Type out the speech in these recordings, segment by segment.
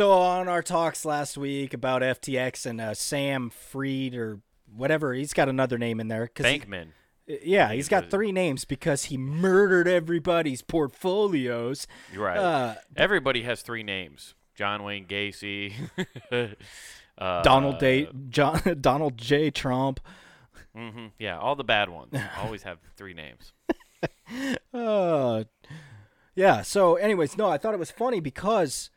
So on our talks last week about FTX and uh, Sam Freed or whatever, he's got another name in there. 'cause he- Bankman. yeah, he's got three names because he murdered everybody's portfolios. You're right. Uh, Everybody has three names. John Wayne Gacy. uh, Donald Day, John, Donald J. Trump. hmm yeah, all the bad ones always have three names. Uh, yeah. So, anyways, no, I thought it was funny because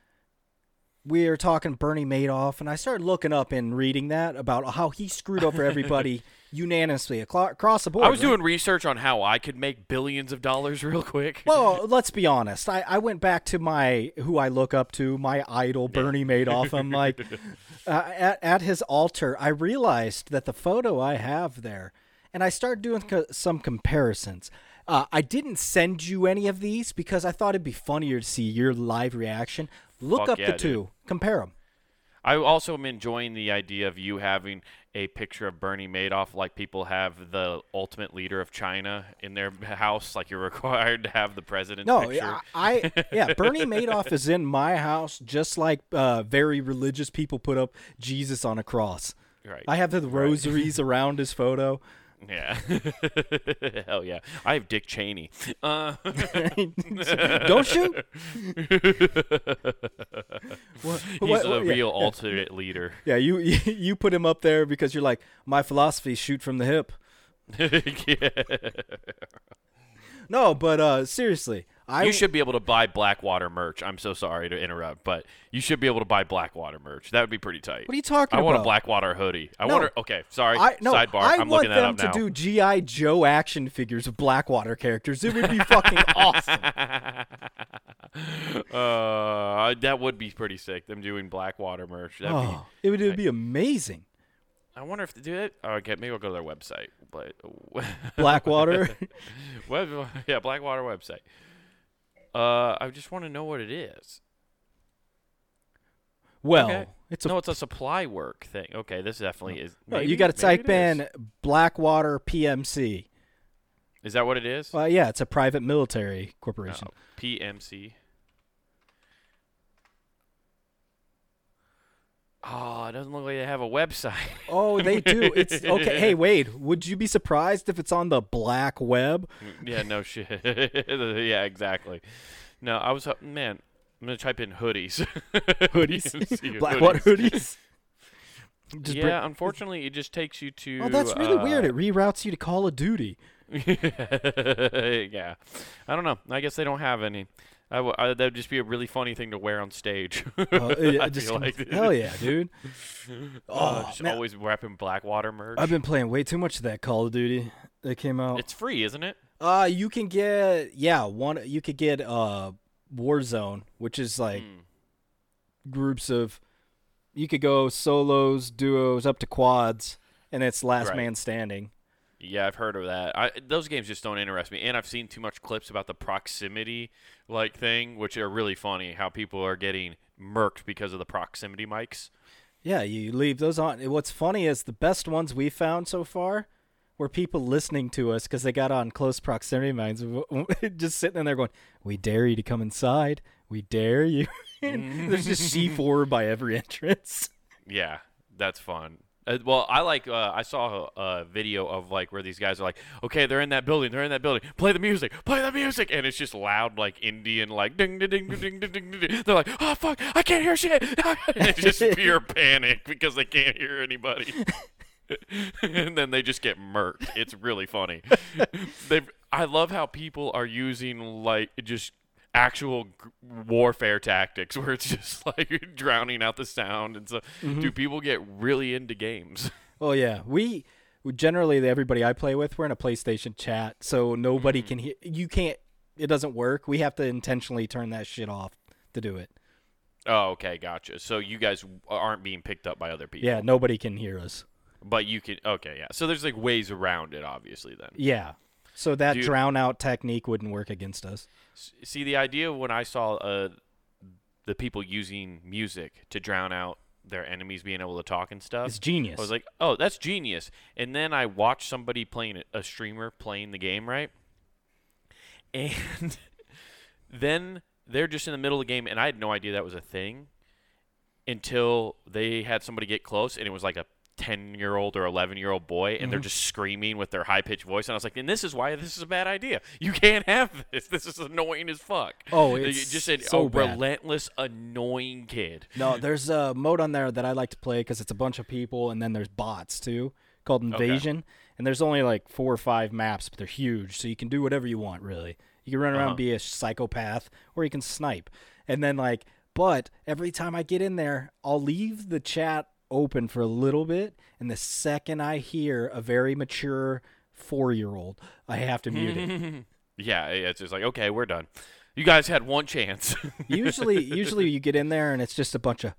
we were talking Bernie Madoff, and I started looking up and reading that about how he screwed over everybody unanimously across the board. I was right? doing research on how I could make billions of dollars real quick. Well, let's be honest. I, I went back to my who I look up to, my idol, Bernie Madoff. I'm like, uh, at at his altar, I realized that the photo I have there, and I started doing co- some comparisons. Uh, I didn't send you any of these because I thought it'd be funnier to see your live reaction. Look Fuck up yeah, the dude. two, compare them. I also am enjoying the idea of you having a picture of Bernie Madoff, like people have the ultimate leader of China in their house, like you're required to have the president's No, picture. yeah, I yeah, Bernie Madoff is in my house just like uh, very religious people put up Jesus on a cross. Right. I have the rosaries around his photo. Yeah. Hell yeah. I have Dick Cheney. Uh, Don't shoot. What- he's what- a yeah, real yeah. alternate leader. Yeah, you you put him up there because you're like my philosophy: shoot from the hip. Yeah. No, but uh, seriously, I You should be able to buy Blackwater merch. I'm so sorry to interrupt, but you should be able to buy Blackwater merch. That would be pretty tight. What are you talking I want a? Blackwater hoodie. I No. want. Okay, sorry. I no, Sidebar. I am want looking that them to now. do GI Joe action figures of Blackwater characters. It would be fucking awesome. uh, that would be pretty sick. Them doing Blackwater merch. That'd be, Oh, it would, it would be amazing. I wonder if they do it. Oh, okay, maybe I'll go to their website. But Blackwater. Web, yeah, Blackwater website. Uh, I just want to know what it is. Well, Okay. it's a no, it's a supply work thing. Okay, this definitely is. no, maybe- you got to type in Blackwater PMC. Is that what it is? Well, yeah, it's a private military corporation. Oh, PMC. Oh, it doesn't look like they have a website. Oh, they do. It's okay. Hey, Wade, would you be surprised if it's on the black web? yeah, no shit. yeah, exactly. No, I was uh, man. I'm gonna type in hoodies. Hoodies, See what hoodies. Just yeah, bring- unfortunately, it just takes you to. oh, that's really weird. uh, It reroutes you to Call of Duty. yeah, I don't know. I guess they don't have any. I w- I, that'd just be a really funny thing to wear on stage. Uh, yeah, I just- feel like hell yeah, dude. Uh, Oh, just man. always wrapping Blackwater merch. I've been playing way too much of that Call of Duty that came out. It's free, isn't it? Uh, you can get yeah one. You could get uh Warzone, which is like Hmm. groups of. You could go solos, duos, up to quads, and it's last Right. man standing. Yeah, I've heard of that. I, those games just don't interest me, and I've seen too much clips about the proximity like thing, which are really funny. How people are getting murked because of the proximity mics. Yeah, you leave those on. What's funny is the best ones we found so far were people listening to us because they got on close proximity minds, just sitting in there going, "We dare you to come inside. We dare you." There's just C4 by every entrance. Yeah, that's fun. Uh, well, I like. Uh, I saw a, a video of like where these guys are like, okay, they're in that building. They're in that building. Play the music. Play the music, and it's just loud, like Indian, like ding ding ding ding ding ding ding. They're like, oh fuck, I can't hear shit. it's just pure panic because they can't hear anybody. and then they just get murked. It's really funny. They've. I love how people are using like just actual warfare tactics where it's just like drowning out the sound and so mm-hmm. do people get really into games Oh yeah, we, we generally everybody I play with, we're in a PlayStation chat, so nobody mm-hmm. can hear. You can't. It doesn't work. We have to intentionally turn that shit off to do it. oh okay gotcha so you guys aren't being picked up by other people Yeah, nobody can hear us. but you can okay yeah so there's like ways around it obviously then Yeah. So that Dude. drown out technique wouldn't work against us. See the idea when i saw uh the people using music to drown out their enemies being able to talk and stuff It's genius. I was like, oh, that's genius. And then I watched somebody playing it- a streamer playing the game, right? And then they're just in the middle of the game, and I had no idea that was a thing. until they had somebody get close, and it was like a 10 year old or 11 year old boy and they're Mm-hmm. just screaming with their high pitched voice and I was like and this is why this is a bad idea you can't have this this is annoying as fuck Oh, You it's just said so a bad. relentless annoying kid No, there's a mode on there that I like to play because it's a bunch of people, and then there's bots too called Invasion. And there's only like four or five maps, but they're huge, so you can do whatever you want. Really, you can run around Uh-huh. and be a psychopath, or you can snipe. And then like, but every time I get in there, I'll leave the chat open for a little bit, and the second I hear a very mature four-year-old, I have to mute it. yeah it's just like okay we're done. You guys had one chance. Usually usually you get in there and it's just a bunch of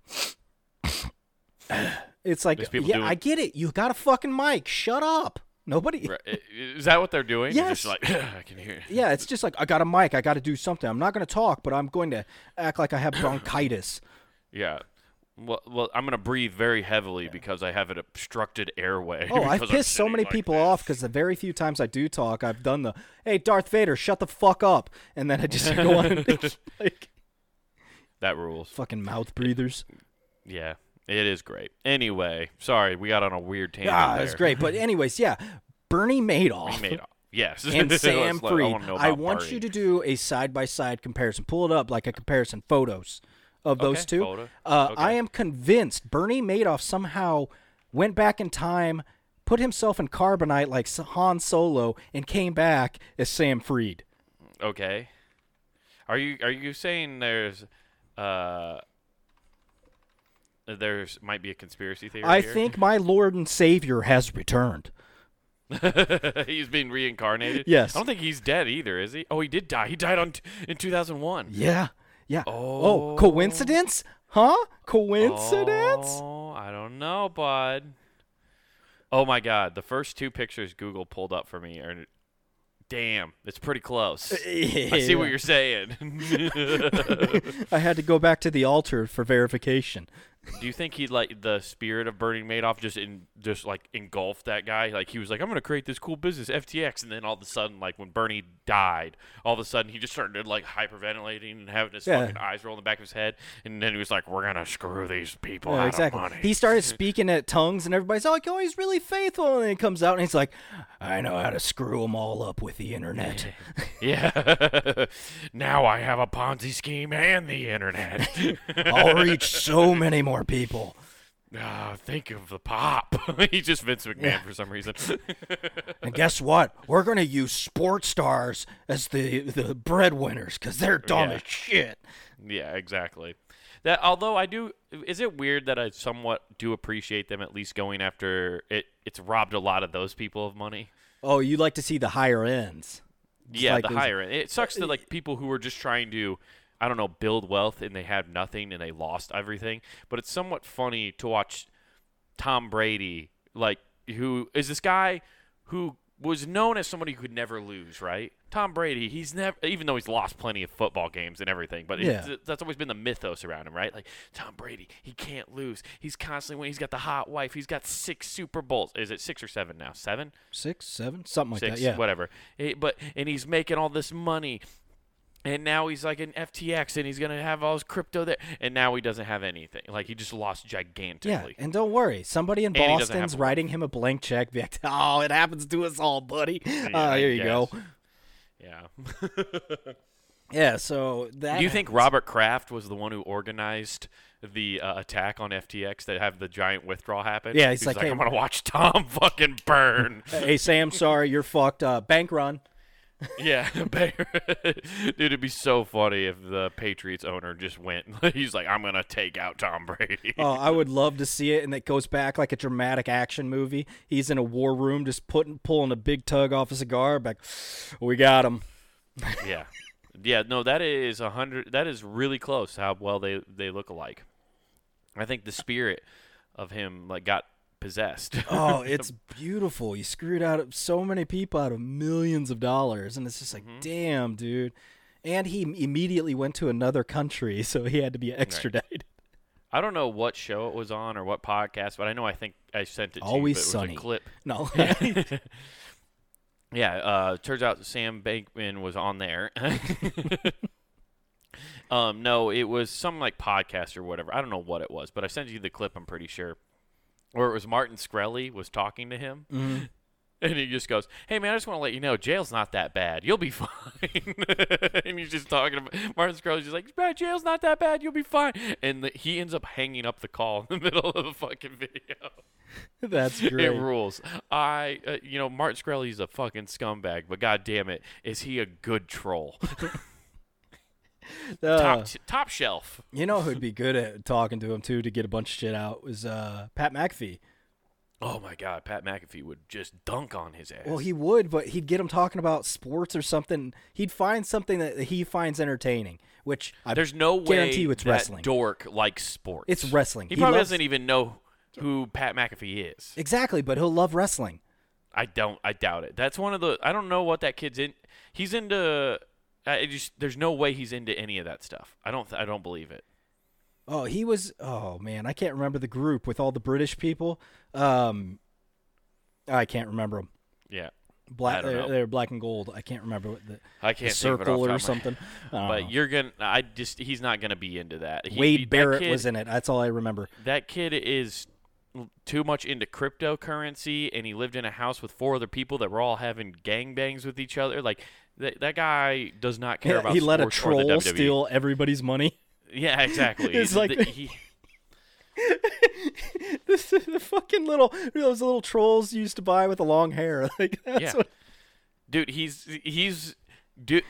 it's like yeah i get it. You got a fucking mic. Shut up. Nobody is that what they're doing? Yes. like I can hear it. yeah it's just like i got a mic. I got to do something. I'm not going to talk but i'm going to act like i have bronchitis. Yeah. Well, well, I'm gonna breathe very heavily because I have an obstructed airway. oh i've pissed so many like people this. off because the very few times i do talk i've done the hey darth vader shut the fuck up and then i just go on like That rules. fucking mouth breathers Yeah, it is great. Anyway, sorry, we got on a weird tangent. ah it's great but anyways yeah bernie madoff We made off. Yes. and Sam let- I Freed. wanna I want you to do a side by side comparison. Pull it up like a comparison photos of those Okay, two. Uh, Okay. I am convinced Bernie Madoff somehow went back in time, put himself in carbonite like Han Solo, and came back as Sam Freed. Okay. Are you are you saying there's uh there's might be a conspiracy theory I here? think my Lord and Savior has returned. he's been reincarnated. Yes. I don't think he's dead either, is he? Oh, he did die. He died on t- in 2001. Yeah, yeah. Oh. coincidence? Oh. Huh? Coincidence? Oh, I don't know, bud. Oh my God! The first two pictures Google pulled up for me are, damn, it's pretty close. I see what you're saying. I had to go back to the altar for verification. Do you think he like the spirit of Bernie Madoff just in just like engulfed that guy? Like he was like, I'm gonna create this cool business, FTX, and then all of a sudden, like when Bernie died, all of a sudden he just started like hyperventilating and having his Yeah. fucking eyes roll in the back of his head, and then he was like, We're gonna screw these people Yeah, out exactly. of money. He started speaking at tongues, and everybody's like, "Oh, he's really faithful." And then he comes out and he's like, "I know how to screw them all up with the internet." yeah. now I have a Ponzi scheme and the internet. I'll reach so many more people. Ah, think of the pop. He's just Vince McMahon for some reason. And guess what? We're gonna use sports stars as the the breadwinners because they're dumb Yeah. as shit. Yeah, exactly. That although I do, is it weird that I somewhat do appreciate them at least going after it? It's robbed a lot of those people of money. Oh, you like to see the higher ends? Just yeah, like the higher end. It sucks to like people who are just trying to, I don't know, build wealth and they have nothing and they lost everything. But it's somewhat funny to watch Tom Brady, like who is this guy who was known as somebody who could never lose, right? Tom Brady, he's never, even though he's lost plenty of football games and everything, but Yeah. that's always been the mythos around him, right? Like Tom Brady, he can't lose. He's constantly winning. He's got the hot wife. He's got six Super Bowls. Is it six or seven now? Seven? Six, seven, something like six, that. Yeah. whatever. Eh, but and he's making all this money, and now he's like an FTX, and he's gonna have all his crypto there, and now he doesn't have anything. Like he just lost gigantically. Yeah, and don't worry, somebody in And he doesn't have Boston's writing him a blank check. Be like, oh, it happens to us all, buddy. Yeah, uh, here you go. Yeah. Yeah, so that. Do you think. Robert Kraft was the one who organized the uh, attack on FTX that have the giant withdrawal happen? Yeah, he's like, "Hey, I'm gonna watch Tom fucking burn. Hey, Sam, sorry, you're fucked. Uh, bank run. Yeah, dude, it'd be so funny if the Patriots owner just went. He's like, I'm gonna take out Tom Brady. Oh, I would love to see it, and it goes back like a dramatic action movie. He's in a war room, just putting pulling a big tug off a cigar. Back, we got him. yeah, yeah. No, that is a hundred. That is really close. How well they they look alike. I think the spirit of him like got possessed. Oh, it's beautiful. He screwed out of so many people out of millions of dollars, and it's just Mm-hmm. like, damn, dude. And he immediately went to another country, so he had to be extradited. I don't know what show it was on or what podcast, but I know I think I sent it to Always you. but Sunny. It was a clip. No, Yeah, uh, turns out Sam Bankman was on there. Um, no, it was some like podcast or whatever. I don't know what it was, but I sent you the clip. I'm pretty sure, where it was Martin Shkreli was talking to him, Mhm. and he just goes, "Hey man, I just want to let you know, jail's not that bad. You'll be fine." and he's just talking about Martin Shkreli's just like, "Man, jail's not that bad. You'll be fine." And the, he ends up hanging up the call in the middle of the fucking video. That's It great. rules. I, uh, you know, Martin Shkreli's a fucking scumbag, but god damn it, is he a good troll? Uh, top top shelf. you know who'd be good at talking to him too to get a bunch of shit out was uh, Pat McAfee. Oh my god, Pat McAfee would just dunk on his ass. Well, he would, but he'd get him talking about sports or something. He'd find something that he finds entertaining, which I There's no way guarantee you it's that wrestling. dork likes sports. It's wrestling. He, He probably loves- doesn't even know who Pat McAfee is. exactly, but he'll love wrestling. I don't. I doubt it. That's one of the. I don't know what that kid's in. He's into. I just. There's no way he's into any of that stuff. I don't. I don't believe it. Oh, he was. Oh man, I can't remember the group with all the British people. Um, I can't remember them. Yeah. Black, they're, they're black and gold. I can't remember what the, I can't think of it off circle or something. But know. you're gonna. I just. He's not gonna be into that. He, Wade that Barrett kid- was in it. That's all I remember. that kid is too much into cryptocurrency and he lived in a house with four other people that were all having gangbangs with each other like that, that guy does not care Yeah, about he let a sports or the troll steal everybody's money. yeah exactly It's like- The- he, this is the fucking little those little trolls you used to buy with the long hair. Like that's Yeah. what dude he's he's dude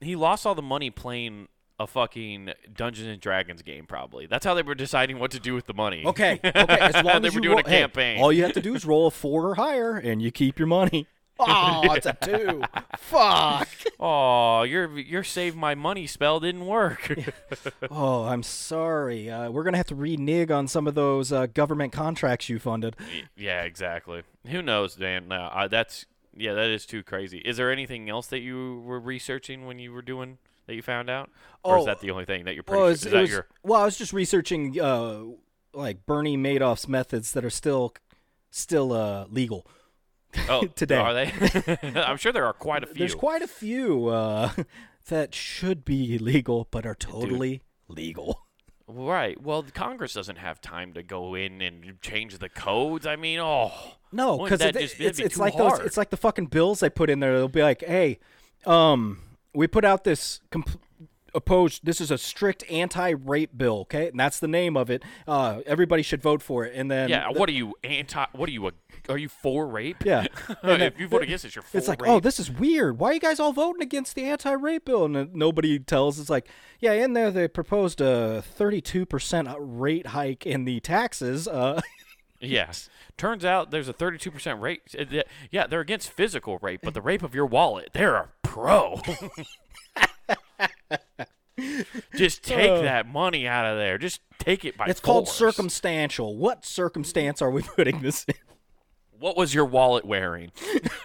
he lost all the money playing a fucking Dungeons and Dragons game probably that's how they were deciding what to do with the money Okay, okay. As long they as were doing roll, a hey, campaign all you have to do is roll a four or higher, and you keep your money. Oh, it's a two. Fuck. oh your your save my money spell didn't work Oh, I'm sorry. Uh, we're gonna have to renege on some of those uh, government contracts you funded. Yeah, exactly. Who knows, Dan? No, I, that's yeah, that is too crazy. Is there anything else that you were researching when you were doing that you found out, or is Oh, that the only thing that you're pretty? Well, sure? it's- Is it that was, your? well, I was just researching uh, like Bernie Madoff's methods that are still still uh, legal. Oh, today. are they? I'm sure there are quite a few. There's quite a few uh, that should be legal but are totally legal. right. Well, Congress doesn't have time to go in and change the codes. I mean, oh, No, because it, it's be it's like those it's like the fucking bills they put in there. They'll be like, hey, um, we put out this comp- opposed. This is a strict anti-rape bill, okay, and that's the name of it. Uh, everybody should vote for it. And then yeah. the- what are you anti? What are you? A, are you for rape? Yeah. Then- if you vote against it, you're for It's like, rape. oh, this is weird. Why are you guys all voting against the anti-rape bill? And nobody tells. It's like, yeah, in there they proposed a 32% rate hike in the taxes. Uh, Yes. Turns out there's a 32% rate. uh, Yeah, they're against physical rape, but the rape of your wallet, they're pro. Just take Uh. that money out of there. Just take it by it's called circumstantial. What circumstance are we putting this in? What was your wallet wearing?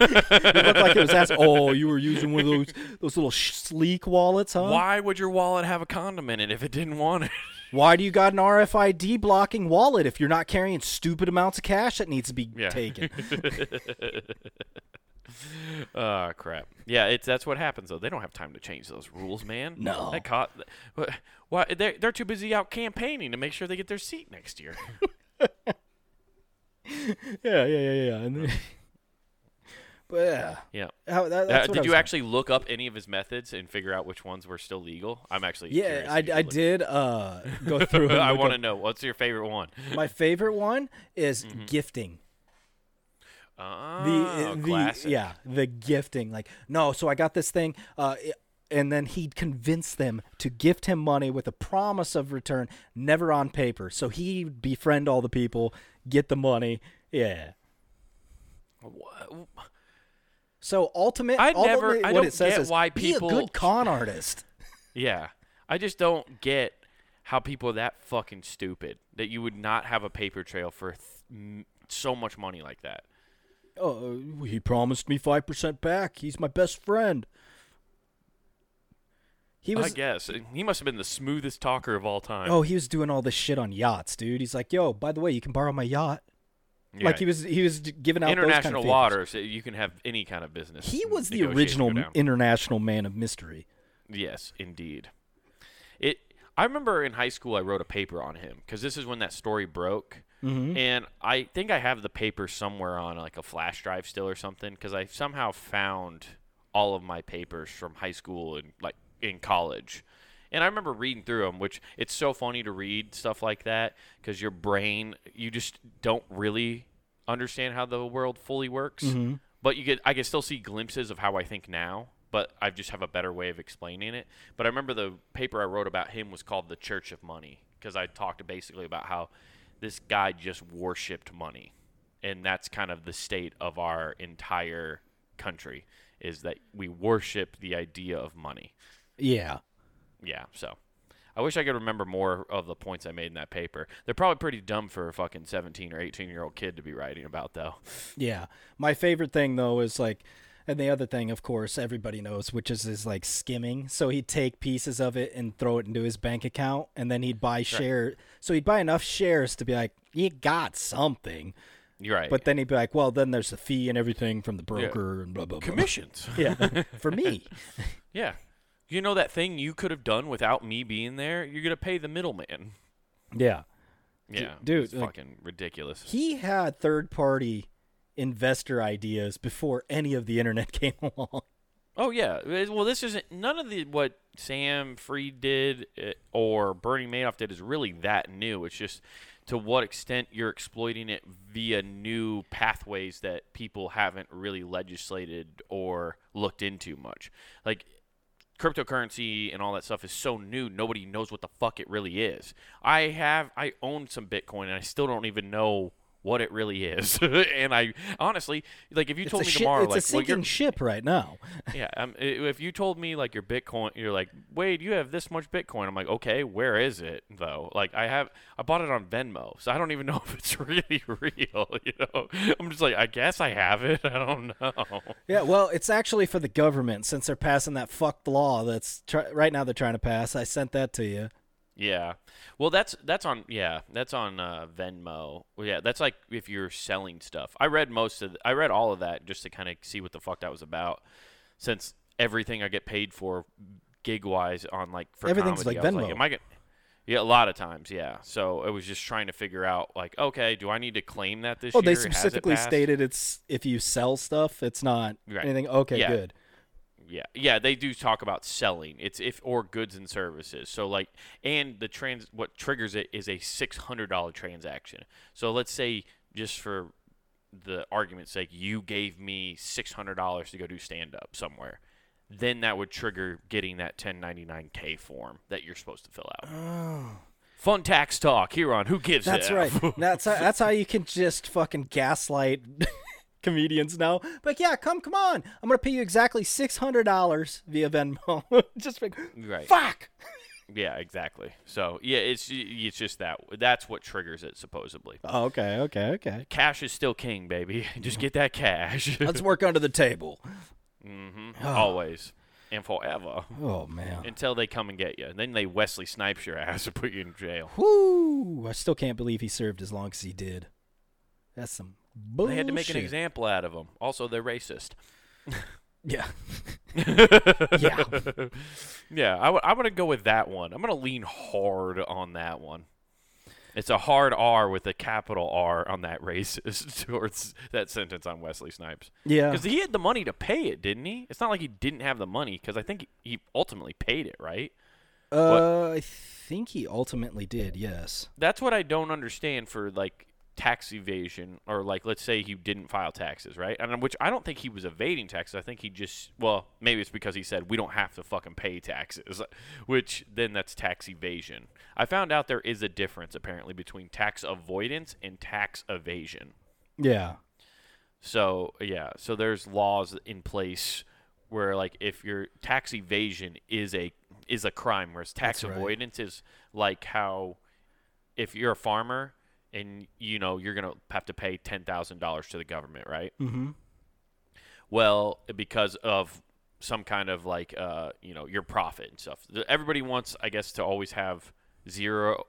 It looked like it was that. Oh, you were using one of those those little sh- sleek wallets, huh? Why would your wallet have a condom in it if it didn't want it? Why do you got an RFID blocking wallet if you're not carrying stupid amounts of cash that needs to be Yeah. taken? Oh crap! Yeah, it's that's what happens though. They don't have time to change those rules, man. No. they caught. Why they're they're too busy out campaigning to make sure they get their seat next year. yeah, yeah, yeah, yeah. Then- but yeah, yeah. How- that- Uh, did you gonna- actually look up any of his methods and figure out which ones were still legal? I'm actually Yeah, I, I did uh, go through. I want to know what's your favorite one. My favorite one is Mm-hmm. gifting. Oh, the the classic. yeah the gifting like no so i got this thing uh and then he'd convince them to gift him money with a promise of return never on paper so he'd befriend all the people get the money yeah Wha- so ultimate I never- I don't it says get why be people- a good con artist Yeah, I just don't get how people are that fucking stupid that you would not have a paper trail for th- so much money like that. Oh he promised me 5% back he's my best friend he was, I guess he must have been the smoothest talker of all time. oh he was doing all this shit on yachts dude he's like yo by the way you can borrow my yacht Yeah. Like he was he was giving out those kind of international waters. uh, You can have any kind of business. He was the original international man of mystery. Yes, indeed. It I remember in high school I wrote a paper on him because this is when that story broke, Mm-hmm. and I think I have the paper somewhere on like a flash drive still or something because I somehow found all of my papers from high school and like in college. And I remember reading through them, which it's so funny to read stuff like that because your brain, you just don't really understand how the world fully works. Mm-hmm. But you get, I can still see glimpses of how I think now, but I just have a better way of explaining it. But I remember the paper I wrote about him was called "The Church of Money" because I talked basically about how this guy just worshipped money, and that's kind of the state of our entire country is that we worship the idea of money. Yeah. Yeah, so I wish I could remember more of the points I made in that paper. They're probably pretty dumb for a fucking 17 or 18 year old kid to be writing about, though. Yeah. My favorite thing though is like and the other thing of course everybody knows which is is like skimming. So he'd take pieces of it and throw it into his bank account and then he'd buy share so he'd buy enough shares to be like you got something. You're right. But then he'd be like, well, then there's the fee and everything from the broker and blah blah blah. commissions. Yeah, for me. yeah. You know that thing you could have done without me being there? You're going to pay the middleman. Yeah, Yeah. dude, It's like- fucking ridiculous. he had third party investor ideas before any of the internet came along. Oh yeah. Well, this isn't none of the what Sam Freed did uh, or Bernie Madoff did is really that new. It's just to what extent you're exploiting it via new pathways that people haven't really legislated or looked into much. Like cryptocurrency and all that stuff is so new nobody knows what the fuck it really is i have i own some bitcoin and i still don't even know what it really is and i honestly like if you told me shi- tomorrow it's like a well, you're- sinking ship right now. yeah, um, if you told me like your Bitcoin, you're like, Wade, you have this much Bitcoin. I'm like, okay, where is it though? Like, I have, I bought it on Venmo, so I don't even know if it's really real. You know, I'm just like, I guess I have it. I don't know. Yeah, well, it's actually for the government since they're passing that fucked law that's try- right now they're trying to pass. I sent that to you. Yeah, well, that's that's on yeah, that's on uh, Venmo. Well, yeah, that's like if you're selling stuff. I read most of, I read all of that just to kind of see what the fuck that was about, since everything I get paid for gig wise on like for Everything's comedy, like I Venmo. am I get, yeah, a lot of times, yeah. So it was just trying to figure out like, okay, do I need to claim that this Oh, year? they Has it specifically stated it's if you sell stuff, it's not Right. anything. Okay, Yeah. good. Yeah, yeah, they do talk about selling. It's if or goods and services. So like, and the trans what triggers it is a six hundred dollar transaction. So let's say just for the argument's sake, you gave me six hundred dollars to go do stand up somewhere. Then that would trigger getting that 1099K form that you're supposed to fill out. Oh. Fun tax talk here on Who Gives That's F. right. That's how, that's how you can just fucking gaslight comedians now. But yeah, come come on. I'm gonna pay you exactly six hundred dollars via Venmo. just like Right. fuck. Yeah, exactly. So yeah, it's it's just that that's what triggers it supposedly. Oh, okay, okay, okay. Cash is still king, baby. Just get that cash. Let's work under the table. Mm-hmm. Always and forever Oh man. until they come and get you. Then they Wesley Snipes your ass and put you in jail. Whoo! I still can't believe he served as long as he did. That's some bullshit. They had to make an example out of him. Also, they're racist. Yeah. yeah. Yeah, I w- I'm going to go with that one. I'm going to lean hard on that one. It's a hard R with a capital R on that racist towards that sentence on Wesley Snipes. Yeah. Because he had the money to pay it, didn't he? It's not like he didn't have the money, because I think he, he ultimately paid it, right? Uh, I think he ultimately did. Yes. That's what I don't understand for like tax evasion, or like let's say he didn't file taxes, right? And which I don't think he was evading taxes. I think he just well, maybe it's because he said we don't have to fucking pay taxes, which then that's tax evasion. I found out there is a difference apparently between tax avoidance and tax evasion. Yeah. So yeah, so there's laws in place where like if your tax evasion is a is a crime, whereas tax That's right. avoidance is like how if you're a farmer and you know you're gonna have to pay ten thousand dollars to the government, right? Mm-hmm. Well, because of some kind of like uh, you know your profit and stuff. Everybody wants, I guess, to always have zero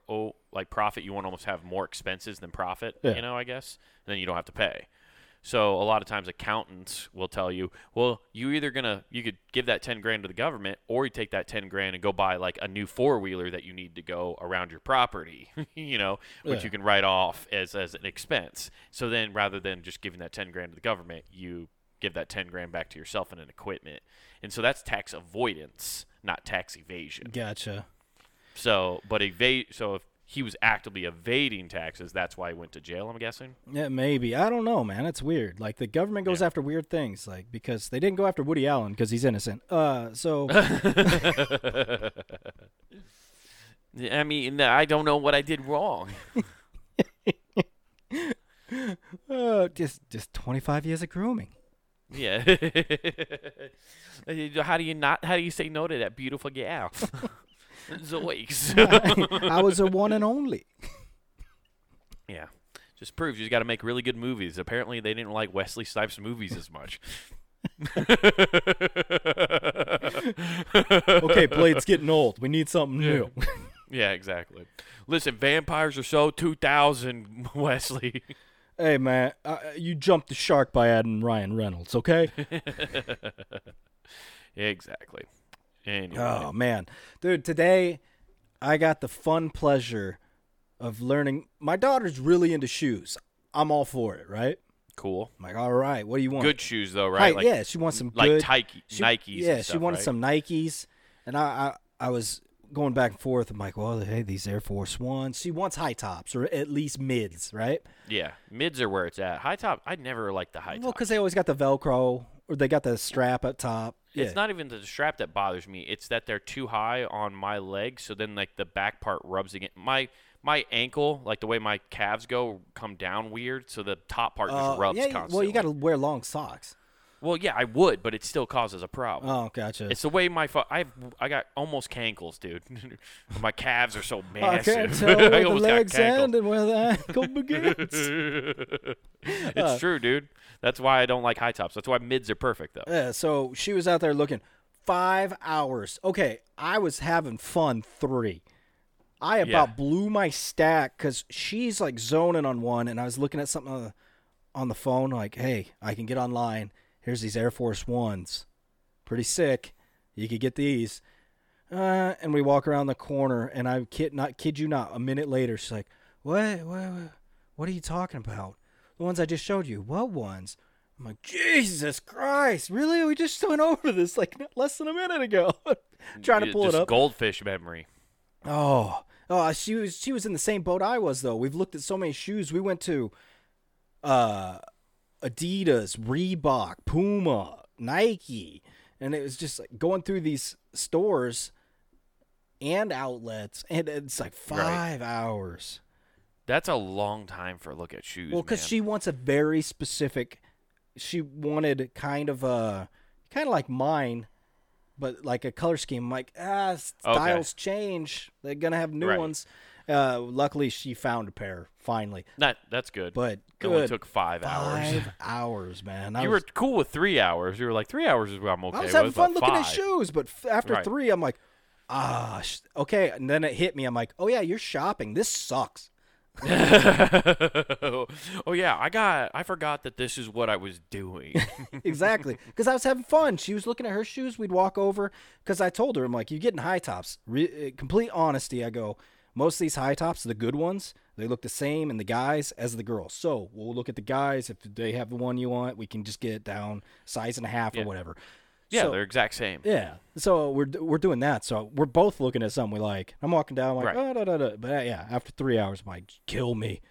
like profit. You want to almost have more expenses than profit. Yeah. You know, I guess. And then you don't have to pay. So a lot of times accountants will tell you, well, you either gonna you could give that ten grand to the government, or you take that ten grand and go buy like a new four wheeler that you need to go around your property, you know, which Yeah. you can write off as as an expense. So then rather than just giving that ten grand to the government, you give that ten grand back to yourself and an equipment. And so that's tax avoidance, not tax evasion. Gotcha. So, but evade. So if he was actively evading taxes, that's why he went to jail. I'm guessing. Yeah, maybe. I don't know, man. It's weird. Like the government goes Yeah. after weird things, like because they didn't go after Woody Allen because he's innocent. Uh, so I mean, I don't know what I did wrong. uh, just just 25 years of grooming. Yeah. how do you not? How do you say no to that beautiful gal? Zoiks. I was a one and only. yeah. Just proves you got to make really good movies. Apparently, they didn't like Wesley Snipes' movies as much. Okay, Blade's getting old. We need something new. Yeah, exactly. Listen, vampires are so 2000, Wesley. hey, man, uh, you jumped the shark by adding Ryan Reynolds. Okay. exactly. Anyway. Oh man, dude, today I got the fun pleasure of learning. My daughter's really into shoes. I'm all for it, right? cool. I'm like, all right, what do you want? Good shoes, though, right? Right, yeah, she wants some like good Nike, she- Nikes. Yeah, and she stuff, wanted right? some Nikes, and I, I I was going back and forth. I'm like, well, hey, these Air Force Ones. She wants high tops or at least mids, right? Yeah, mids are where it's at. High top, I never like the high Well, because they always got the Velcro or they got the strap up top. Yeah. It's not even the strap that bothers me. It's that they're too high on my leg, so then like the back part rubs against my my ankle, like the way my calves go, come down weird. So the top part just Uh, rubs yeah, constantly. well, you got to wear long socks. Well, yeah, I would, but it still causes a problem. Oh, gotcha. It's the way my fu- I've I got almost cankles, dude. my calves are so massive. I can't tell where the legs end and where the ankle begins. it's Uh, true, dude. That's why I don't like high tops. That's why mids are perfect, though. Yeah, so she was out there looking five hours. Okay, I was having fun three. I about blew my stack because she's like zoning on one, and I was looking at something on the, on the phone, like, hey, I can get online. Here's these Air Force Ones. Pretty sick. You could get these. Uh, and we walk around the corner, and I kid not kid you not. A minute later, she's like, "What? What? What are you talking about? The ones I just showed you. What ones?" I'm like, Jesus Christ, really? We just went over this like less than a minute ago. Trying to pull it up. Goldfish memory. Oh, oh, she was she was in the same boat I was though. We've looked at so many shoes. We went to uh Adidas, Reebok, Puma, Nike, and it was just like going through these stores and outlets, and it's like five hours. That's a long time for a look at shoes. Well, because she wants a very specific. She wanted kind of a kind of like mine, but like a color scheme. I'm like ah, styles change. They're gonna have new Right. ones. Uh, luckily, she found a pair finally. that that's good. But it only good took five, hours. five hours, man. I You was, were cool with three hours. You were like three hours is what I'm okay I was with. having fun but looking at shoes, but f- after Right. three, I'm like, ah, sh- okay. And then it hit me. I'm like, oh yeah, you're shopping. This sucks. oh yeah, I got. I forgot that this is what I was doing. exactly because I was having fun. She was looking at her shoes. We'd walk over because I told her, I'm like, you're getting high tops. Re- uh, complete honesty, I go. Most of these high tops, the good ones, they look the same in the guys as the girls. So we'll look at the guys. If they have the one you want, we can just get it down size and a half Yeah. or whatever. yeah, So- they're exact same. Yeah. So we're we're doing that. So we're both looking at something we like. I'm walking down, I'm like, Right. oh, da, da, da. but uh, yeah, after three hours, I'm like, kill me.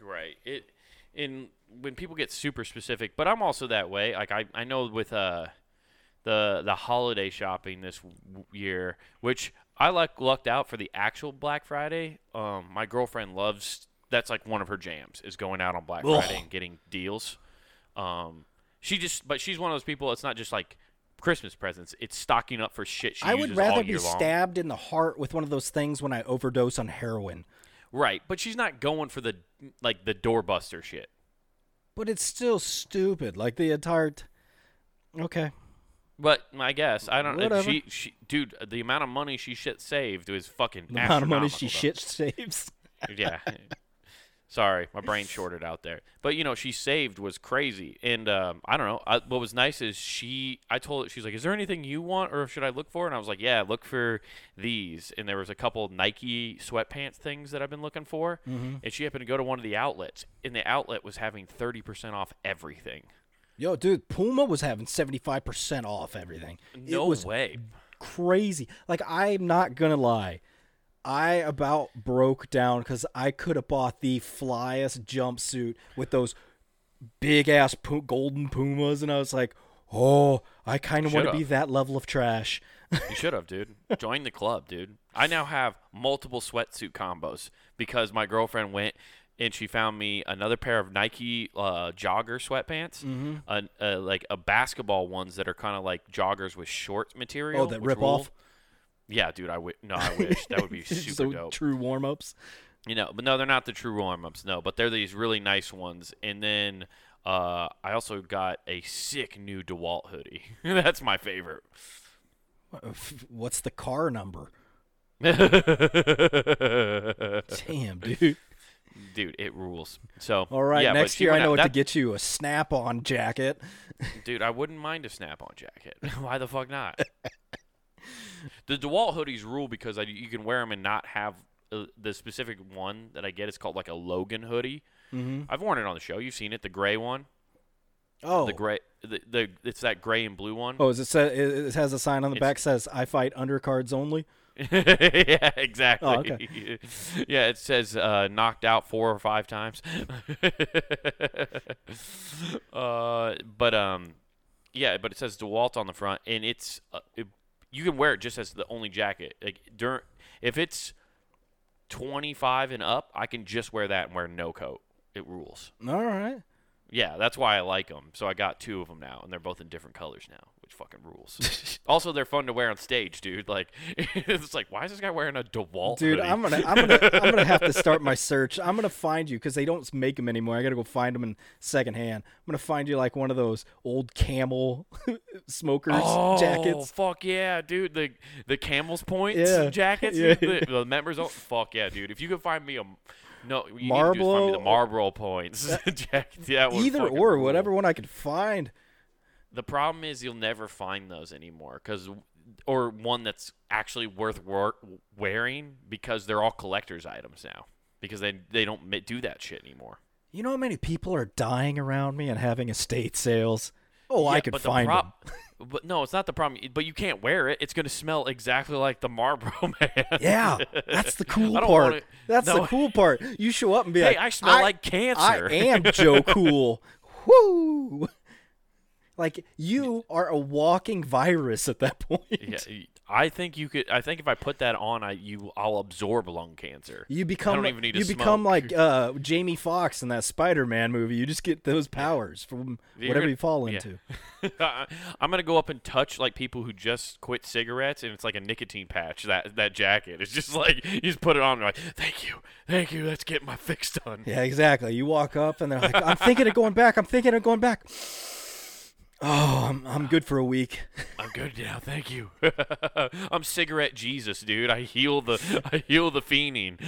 Right. It in when people get super specific, but I'm also that way. Like I, I know with uh the the holiday shopping this w- year, which I like lucked out for the actual Black Friday. Um, my girlfriend loves that's like one of her jams is going out on Black Ugh. Friday and getting deals. Um, she just but she's one of those people. It's not just like Christmas presents. It's stocking up for shit she I would rather be long. stabbed in the heart with one of those things when I overdose on heroin. Right, but she's not going for the like the doorbuster shit. But it's still stupid. Like the entire. T- okay. But I guess I don't. Whatever. She, she, dude, the amount of money she shit saved was fucking The amount of money she astronomical, shit saves. Yeah, Sorry, my brain shorted out there. But you know, she saved was crazy, and um, I don't know. I, what was nice is she. I told her she's like, "Is there anything you want, or should I look for?" And I was like, "Yeah, look for these." And there was a couple Nike sweatpants things that I've been looking for, Mm-hmm. and she happened to go to one of the outlets, and the outlet was having thirty percent off everything. Yo, dude, Puma was having 75% off everything. No it was way. crazy. Like, I'm not going to lie. I about broke down because I could have bought the flyest jumpsuit with those big ass golden Pumas, and I was like, oh, I kind of want to be that level of trash. You should have, dude. Join the club, dude. I now have multiple sweatsuit combos because my girlfriend went and she found me another pair of Nike uh, jogger sweatpants, Mm-hmm. uh, like a basketball ones that are kind of like joggers with short material. Oh, that rip rule. off? Yeah, dude. I wi- no, I wish that would be super so dope. true warm ups. You know, but no, they're not the true warm ups. No, but they're these really nice ones. And then uh, I also got a sick new DeWalt hoodie. That's my favorite. What's the car number? Damn, dude. Dude, it rules. So All right, yeah, next year I know out- what to get you a snap on jacket. Dude, I wouldn't mind a snap-on jacket. Why the fuck not? the DeWalt hoodies rule because I, you can wear them and not have uh, the specific one that I get It's called like a Logan hoodie. Mm-hmm. I've worn it on the show. You've seen it, the gray one. Oh, The gray, the, the it's that gray and blue one. oh, is it it has a sign on the It's- back says "I fight undercards only." yeah, exactly. Oh, okay. yeah, it says uh, knocked out four or five times. uh, but um, yeah, but it says DeWalt on the front, and it's uh, it, you can wear it just as the only jacket. Like during, if it's twenty five and up, I can just wear that and wear no coat. It rules. All right. Yeah, that's why I like them. So I got two of them now, and they're both in different colors now, fucking rules. also, they're fun to wear on stage, dude. Like, it's like, why is this guy wearing a DeWalt Dude, hoodie? I'm gonna, I'm gonna, I'm gonna have to start my search. I'm gonna find you because they don't make them anymore. I gotta go find them in secondhand. I'm gonna find you like one of those old camel smokers jackets. oh, jackets. fuck yeah, dude! The the camel's points Yeah. jackets, Yeah. the, the members. Oh, fuck yeah, dude! If you could find me a no, you need to just find me Marlboro the Marlboro points jacket. That would Either or, whatever one I could find. The problem is you'll never find those anymore because, or one that's actually worth wor- wearing because they're all collector's items now because they they don't do that shit anymore. You know how many people are dying around me and having estate sales? Oh, I could but the find prob- them. But no, it's not the problem. But you can't wear it. It's gonna smell exactly like the Marlboro man. Yeah, that's the cool part. wanna- That's the cool part. You show up and be Hey, like, "Hey, I smell like cancer." I am Joe Cool. Woo! Like you are a walking virus at that point. Yeah, I think you could. I think if I put that on, I you I'll absorb lung cancer. You become I don't even need to you become smoke. like uh, Jamie Foxx in that Spider-Man movie. You just get those powers from You're whatever gonna- you fall yeah. into. I'm gonna go up and touch like people who just quit cigarettes, and it's like a nicotine patch. That that jacket. It's just like you just put it on. And like, thank you, thank you. Let's get my fix done. Yeah, exactly. You walk up and they're like, "I'm thinking of going back. I'm thinking of going back." Oh, I'm I'm good for a week. I'm good now. Thank you. I'm cigarette Jesus, dude. I heal the I heal the fiending.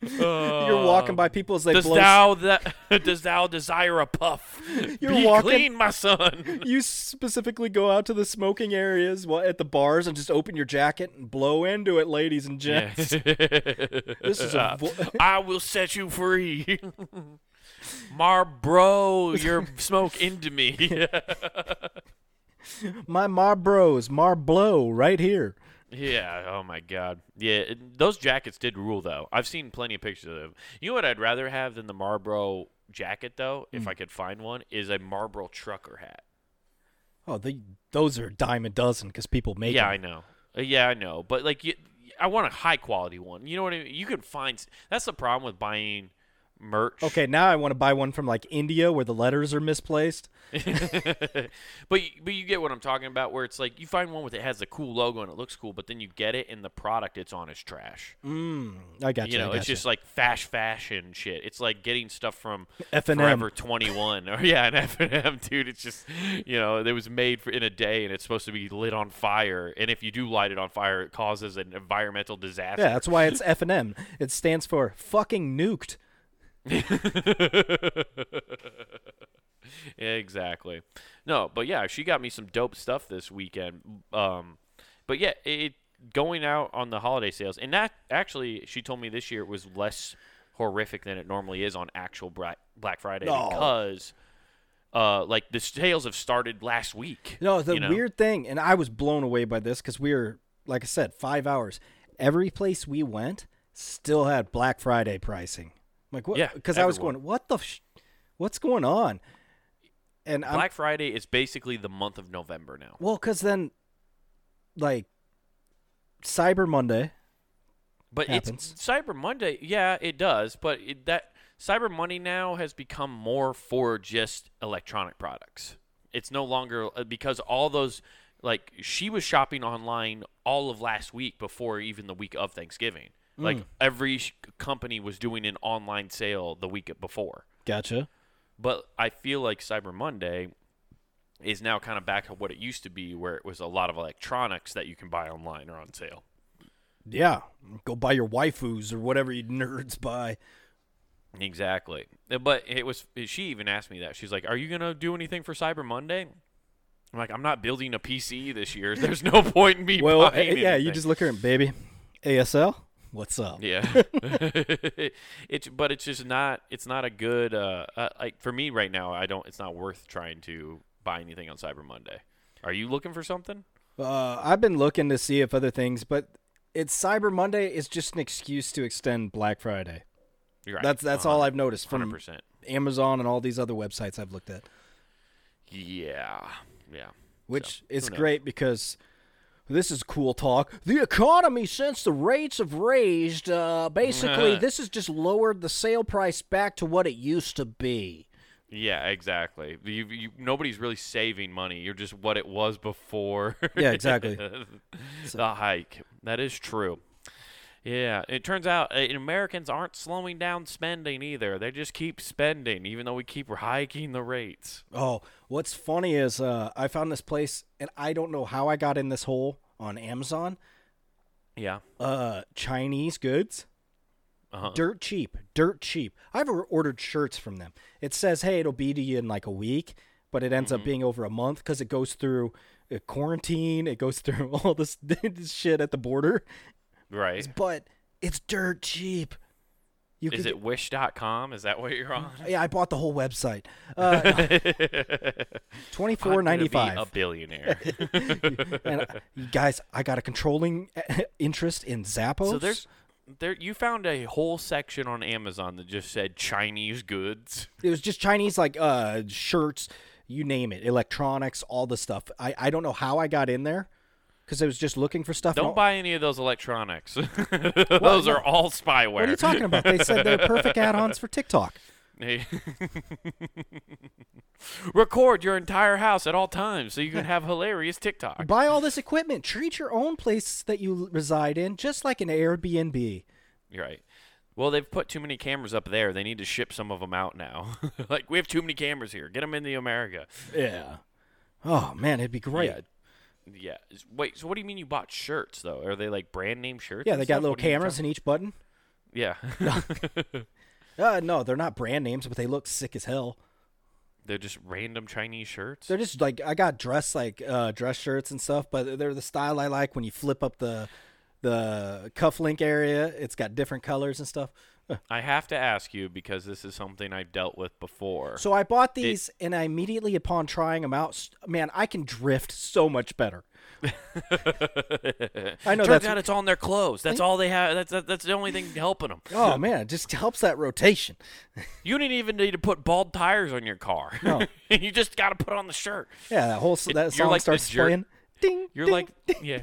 You're walking by people as they Does blow. thou that does thou desire a puff? You're Be walking- clean, my son. you specifically go out to the smoking areas at the bars and just open your jacket and blow into it, ladies and Yeah. gents. This is a vo- I will set you free. Marbro, your smoke into me. My Marbros, Marblow, right here. yeah. Oh my God. Yeah. it- Those jackets did rule though. I've seen plenty of pictures of them. You know what I'd rather have than the Marlboro jacket though, Hmm. if I could find one, is a Marlboro trucker hat. Oh, the, those are a dime a dozen because people make yeah, 'em. I know. Uh, yeah, I know. But like, you, I want a high quality one. You know what I mean? You can find. That's the problem with buying merch. Okay, now I want to buy one from like India where the letters are misplaced. but but you get what I'm talking about, where it's like you find one with it has a cool logo and it looks cool, but then you get it and the product it's on is trash. Mm, I got you. You know, it's just like fast fashion shit. It's like getting stuff from F&M. Forever 21 or yeah, an F&M, dude. It's just you know, it was made for in a day and it's supposed to be lit on fire. And if you do light it on fire, it causes an environmental disaster. Yeah, that's why it's F and M. It stands for fucking nuked. Exactly. No, but yeah, she got me some dope stuff this weekend. Um, but yeah, it going out on the holiday sales, and that actually, she told me this year it was less horrific than it normally is on actual Black Black Friday No. because, uh, like the sales have started last week. No, the you know? weird thing, and I was blown away by this because we were, like I said, five hours. Every place we went still had Black Friday pricing. I'm like, what? Yeah, Because I was going, what the, sh- what's going on? And I'm Black Friday is basically the month of November now. well, because then, like, Cyber Monday. But happens. it's Cyber Monday. Yeah, it does. But it, that Cyber Monday now has become more for just electronic products. It's no longer uh, because all those like she was shopping online all of last week before even the week of Thanksgiving. Like every sh- company was doing an online sale the week before. Gotcha. But I feel like Cyber Monday is now kind of back to what it used to be, where it was a lot of electronics that you can buy online or on sale. Yeah, go buy your waifus or whatever you nerds buy. Exactly. Uh, But it was she even asked me that. She's like, "Are you going to do anything for Cyber Monday?" I'm like, "I'm not building a PC this year. There's no point in me Well, buying eh, yeah, you just look at it, baby. ASL, what's up? Yeah. it's but it's just not it's not a good uh, uh like for me right now, I don't it's not worth trying to buy anything on Cyber Monday. Are you looking for something? Uh, I've been looking to see if other things, but it's Cyber Monday is just an excuse to extend Black Friday. You're right. That's that's all I've noticed from 100%. Amazon and all these other websites I've looked at. Yeah. Yeah. Which who is great because this is cool talk. The economy, since the rates have raised, uh, basically this has just lowered the sale price back to what it used to be. Yeah, exactly. You, you, nobody's really saving money. You're just what it was before. Yeah, exactly. the hike. That is true. Yeah, it turns out uh, Americans aren't slowing down spending either. They just keep spending, even though we keep hiking the rates. Oh, what's funny is uh, I found this place, and I don't know how I got in this hole on Amazon. Yeah. Uh, Chinese goods. Uh-huh. dirt cheap, dirt cheap. I've or- ordered shirts from them. It says, "Hey, it'll be to you in like a week," but it ends up Mm-hmm. being over a month because it goes through uh, quarantine. It goes through all this shit at the border, Right. but it's dirt cheap. You Is could it wish.com? Is that what you're on? yeah, I bought the whole website. Uh, Twenty four ninety five. A billionaire. and uh, guys, I got a controlling uh, interest in Zappos. so there's there you found a whole section on Amazon that just said Chinese goods. it was just Chinese like uh shirts, you name it, electronics, all the stuff. I I don't know how I got in there because I was just looking for stuff. Don't buy any of those electronics. those no. are all spyware. What are you talking about? They said they're perfect add-ons for TikTok. Hey. Record your entire house at all times so you can have hilarious TikTok. Buy all this equipment. Treat your own place that you reside in just like an Airbnb. You're right. Well, they've put too many cameras up there. They need to ship some of them out now. like we have too many cameras here. Get them into America. Yeah. Oh man, it'd be great. Yeah. Yeah. Wait. So what do you mean you bought shirts though? Are they like brand name shirts? Yeah, they got stuff? little What cameras in each button. Yeah. Uh, no, they're not brand names, but they look sick as hell. They're just random Chinese shirts. They're just like I got dress like uh, dress shirts and stuff, but they're the style I like. When you flip up the the cufflink area, it's got different colors and stuff. I have to ask you because this is something I've dealt with before. So I bought these, and I immediately upon trying them out, man, I can drift so much better. I know Turns that's out it's on their clothes. That's all they have. That's that, that's the only thing helping them. oh man, it just helps that rotation. You didn't even need to put bald tires on your car. No. you just got to put on the shirt. Yeah, that whole s- It- that you're song like the starts jerk- playing. Ding. You're ding, like, ding. yeah.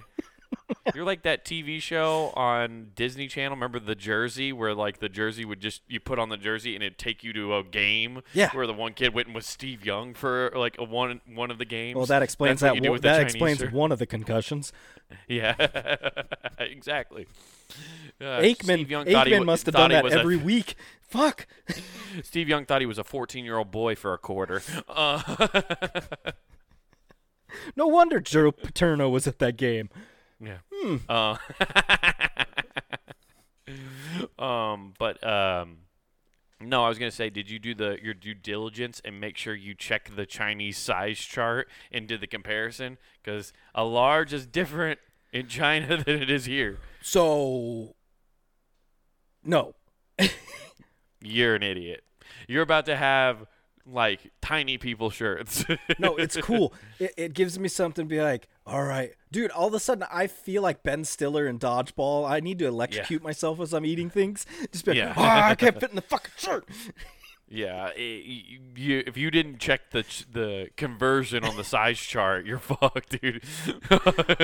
You're like that TV show on Disney Channel. Remember the jersey, where like the jersey would just you put on the jersey and it'd take you to a game. Yeah. Where the one kid went and was Steve Young for like a one one of the games. Well, that explains That's that. One, that explains shirt. one of the concussions. Yeah, exactly. Uh, Aikman, Steve Young thought he Aikman must have done that was a- every week. Fuck. Steve Young thought he was a 14 year old boy for a quarter. Uh, No wonder Joe Paterno was at that game. Yeah. Hmm. Uh, um, but um, no, I was gonna say, did you do the your due diligence and make sure you check the Chinese size chart and did the comparison? Because a large is different in China than it is here. So, no. You're an idiot. You're about to have like tiny people shirts. No, it's cool. It, it gives me something to be like, all right, dude. All of a sudden, I feel like Ben Stiller in Dodgeball. I need to electrocute myself as I'm eating things. Just be like, Yeah. "Ah, I can't fit in the fucking shirt. Yeah, i y you, if you didn't check the ch- the conversion on the size chart, you're fucked, dude.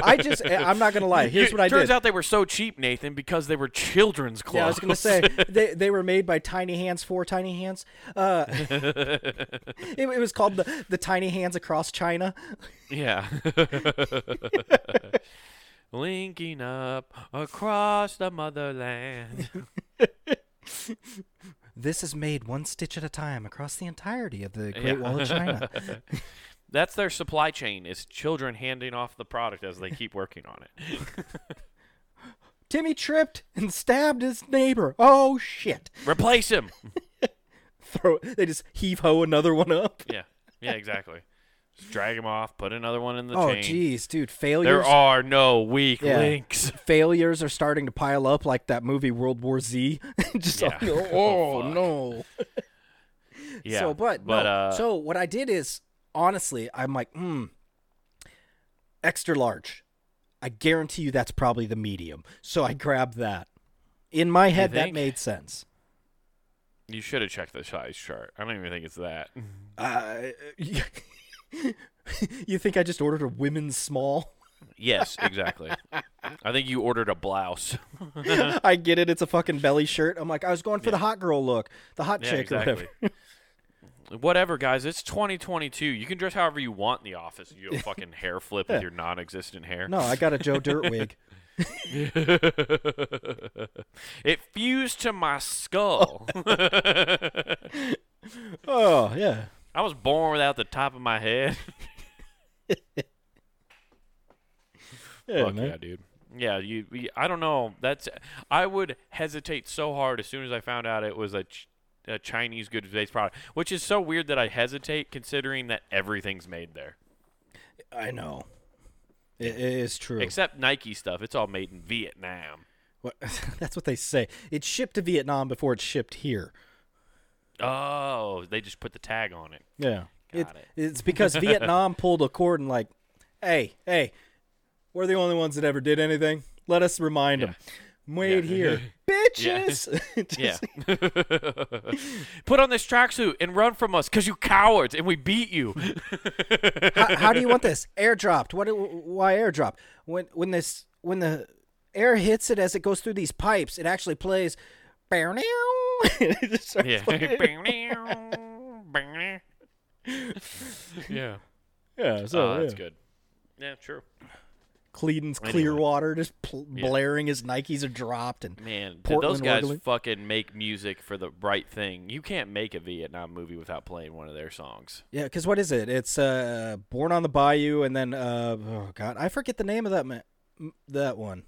I just, I'm not gonna lie. Here's It what I turns did. out they were so cheap, Nathan, because they were children's clothes. Yeah, I was gonna say they they were made by Tiny Hands for Tiny Hands. Uh, it, it was called the the Tiny Hands Across China. yeah. Linking up across the motherland. This is made one stitch at a time across the entirety of the Great Yeah. Wall of China. That's their supply chain. Is children handing off the product as they keep working on it. Timmy tripped and stabbed his neighbor. Oh shit! Replace him. Throw. They just heave ho another one up. Yeah. Yeah. Exactly. Just drag him off. Put another one in the Oh chain. jeez, dude, failures. There are no weak Yeah. links. failures are starting to pile up like that movie World War Z. just Yeah. oh, Oh, oh fuck. no. Yeah. So, but, but no. uh, so what I did is honestly, I'm like, hmm, extra large. I guarantee you that's probably the medium. So I grabbed that. In my head, that think? made sense. you should have checked the size chart. I don't even think it's that. Uh, you think I just ordered a women's small? yes, exactly. I think you ordered a blouse. I get it. It's a fucking belly shirt. I'm like, I was going for the hot girl look, the hot yeah, chick or whatever. Whatever, guys. It's 2022. You can dress however you want in the office. You do a fucking hair flip with your non-existent hair. No, I got a Joe Dirt wig. it fused to my skull. Oh yeah. I was born without the top of my head. Yeah, Fuck man. yeah, dude. Yeah, you, you- I don't know. That's. I would hesitate so hard as soon as I found out it was a, ch- a Chinese goods-based product, which is so weird that I hesitate considering that everything's made there, I know. It, it is true. except Nike stuff. It's all made in Vietnam. What- That's what they say. It's shipped to Vietnam before it's shipped here. Oh, they just put the tag on it. Yeah. It, Got it. It's because Vietnam pulled a cord and like, hey, hey, we're the only ones that ever did anything. Let us remind them. Wait Yeah. here, bitches. Yeah. Just- Put on this tracksuit and run from us because you cowards and we beat you. how, how do you want this? Airdropped. What? Why airdrop? When when this when the air hits it as it goes through these pipes, it actually plays. It just starts yeah. yeah. yeah. So Oh, that's yeah. good. Yeah, true. Creedence Anyway. Clearwater just pl- Yeah. blaring his Nikes are dropped and Man, Portland, those guys Oregon. fucking make music for the right thing? You can't make a Vietnam movie without playing one of their songs. yeah. Because what is it? It's uh, Born on the Bayou and then uh, oh god, I forget the name of that ma- that one.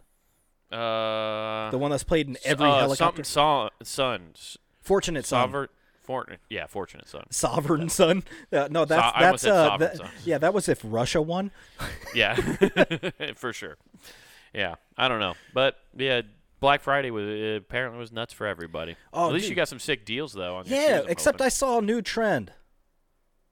Uh, The one that's played in every uh, helicopter. Something son, son, Fortunate Son. sovereign, fortunate, yeah, fortunate son. Sovereign Son. Uh, no, that's almost that's uh, that- yeah, that was if Russia won. Yeah, for sure. Yeah, I don't know, but yeah, Black Friday was apparently was nuts for everybody. Oh, At least dude. you got some sick deals though. On Yeah, except hoping. I saw a new trend,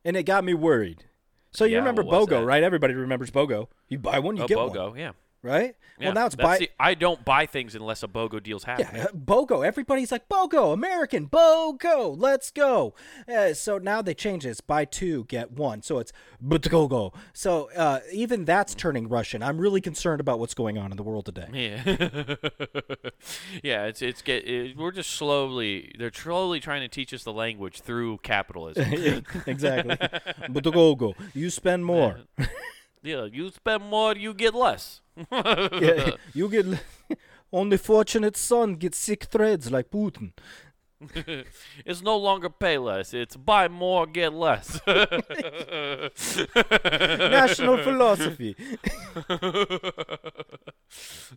and it got me worried. So you Yeah, remember BOGO, right? Everybody remembers BOGO. You buy one, you oh, get BOGO, one. yeah, right? Yeah, well, now it's buy. the- I don't buy things unless a BOGO deal's happening. Yeah, BOGO. Everybody's like BOGO, American BOGO. Let's go. Uh, so now they change. It's buy two get one. So it's BOGO. So uh, even that's turning Russian. I'm really concerned about what's going on in the world today. Yeah, yeah. It's it's get it, we're just slowly they're slowly trying to teach us the language through capitalism. exactly. BOGO. You spend more. Yeah, you spend more, you get less. Yeah, you get only fortunate son gets sick threads like Putin. it's no longer pay less; it's buy more, get less. National philosophy.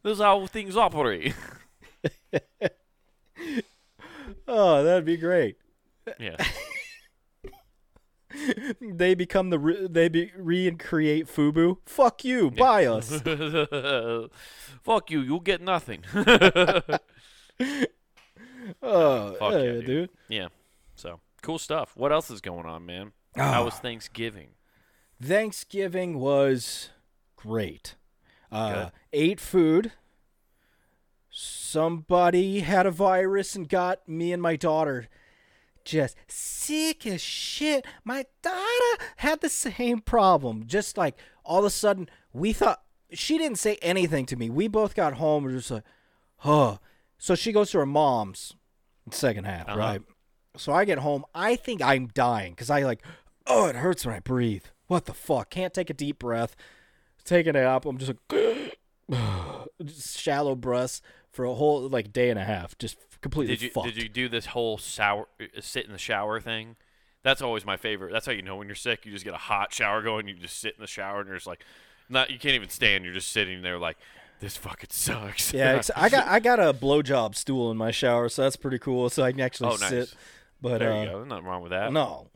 this is how things operate. Oh, that'd be great. yeah. They become the re- they be- recreate Fubu. Fuck you, buy us. Fuck you, you'll get nothing. Oh, yeah, yeah, dude. dude. yeah. So cool stuff. What else is going on, man? How Ah. was Thanksgiving? Thanksgiving was great. Uh, ate food. Somebody had a virus and got me and my daughter just sick as shit. My daughter had the same problem. Just like all of a sudden, we thought she didn't say anything to me. We both got home and just like, huh. So she goes to her mom's second half, Uh-huh. right? So I get home. I think I'm dying because I like, oh, it hurts when I breathe. What the fuck? Can't take a deep breath. Taking it up. I'm just like, just shallow breaths for a whole like day and a half. Just completely Did you fucked. did you do this whole shower uh, sit in the shower thing? That's always my favorite. That's how you know when you're sick. You just get a hot shower going. You just sit in the shower and you're just like, not you can't even stand. You're just sitting there like, this fucking sucks. Yeah, I got I got a blowjob stool in my shower, so that's pretty cool. So I can actually Oh, nice. sit. But there uh, you go. There's nothing wrong with that. no,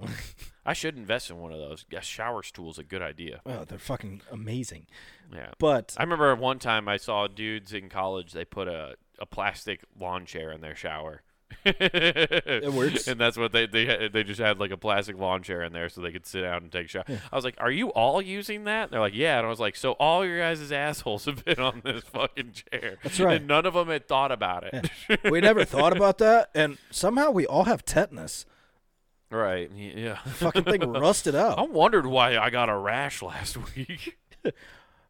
I should invest in one of those. A shower stool's a good idea. oh, they're fucking amazing. Yeah. But I remember one time I saw dudes in college. They put a, a plastic lawn chair in their shower. it works. and that's what they they they just had like a plastic lawn chair in there so they could sit down and take a shower. I was like, "Are you all using that?" And they're like, "Yeah." And I was like, "So all your guys' assholes have been on this fucking chair." That's right. And none of them had thought about it. we never thought about that, and somehow we all have tetanus. right? Yeah. Fucking thing rusted up. I wondered why I got a rash last week.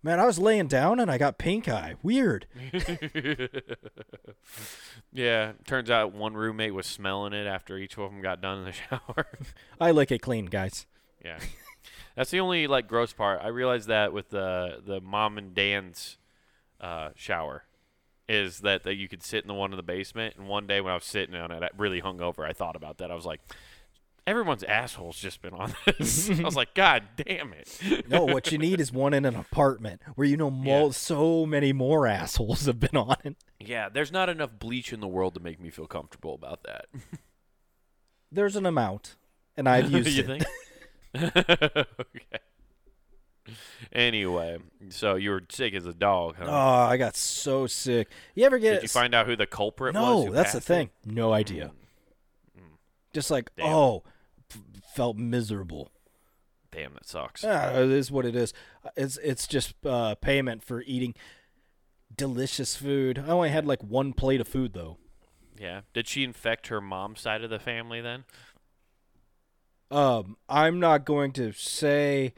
Man, I was laying down and I got pink eye. Weird. yeah. Turns out one roommate was smelling it after each of them got done in the shower. I like it clean, guys. Yeah, that's the only like gross part. I realized that with the the mom and Dan's uh, shower, is that that you could sit in the one in the basement. And one day when I was sitting on it, I really hungover. I thought about that. I was like, everyone's asshole's just been on this. I was like, God damn it. No, what you need is one in an apartment where you know mo- Yeah. so many more assholes have been on it. yeah, there's not enough bleach in the world to make me feel comfortable about that. There's an amount, and I've used you it. think? okay. Anyway, so you were sick as a dog, huh? Oh, I got so sick. You ever get Did you find out who the culprit was? No, that's the thing. it? No idea. Mm. Mm. Just like, Damn. oh, felt miserable. Damn, that sucks. Yeah, it is what it is. It's it's just uh, payment for eating delicious food. I only had like one plate of food though. Yeah. Did she infect her mom's side of the family then? Um, I'm not going to say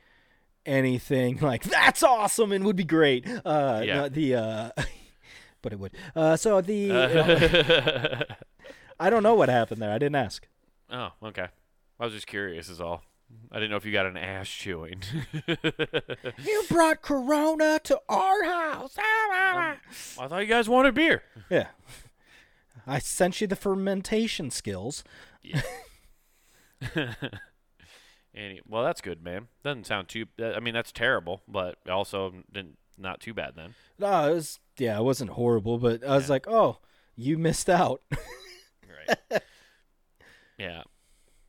anything like that's awesome and would be great. Uh, Yeah. the uh, but it would. Uh, so the Uh, I don't know what happened there. I didn't ask. oh, okay. I was just curious, is all. I didn't know if you got an ass chewing. You brought Corona to our house. Ah, ah, ah. Um, I thought you guys wanted beer. Yeah. I sent you the fermentation skills. Yeah. Any, well, that's good, man. Doesn't sound too. I mean, that's terrible, but also didn't, not too bad then. No, it was yeah, it wasn't horrible, but I was like, oh, you missed out. Right. yeah.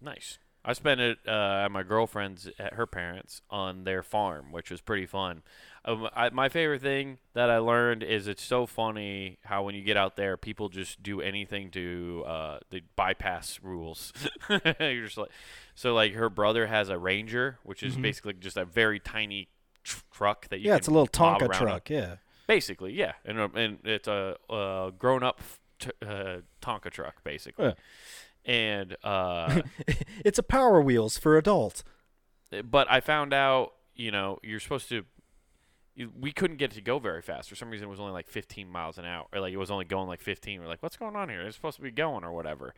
Nice. I spent it uh, at my girlfriend's at her parents on their farm, which was pretty fun. Um, I, my favorite thing that I learned is it's so funny how when you get out there, people just do anything to uh, they bypass rules. You're just like, so like her brother has a Ranger, which is basically just a very tiny tr- truck that you yeah, it's a little Tonka truck. Yeah. Basically, yeah, and uh, and it's a uh, grown up t- uh, Tonka truck basically, Yeah. And uh, it's a Power Wheels for adults. but I found out, you know, you're supposed to. We couldn't get it to go very fast. For some reason, it was only like 15 miles an hour, or like it was only going like 15. We're like, "What's going on here? It's supposed to be going or whatever."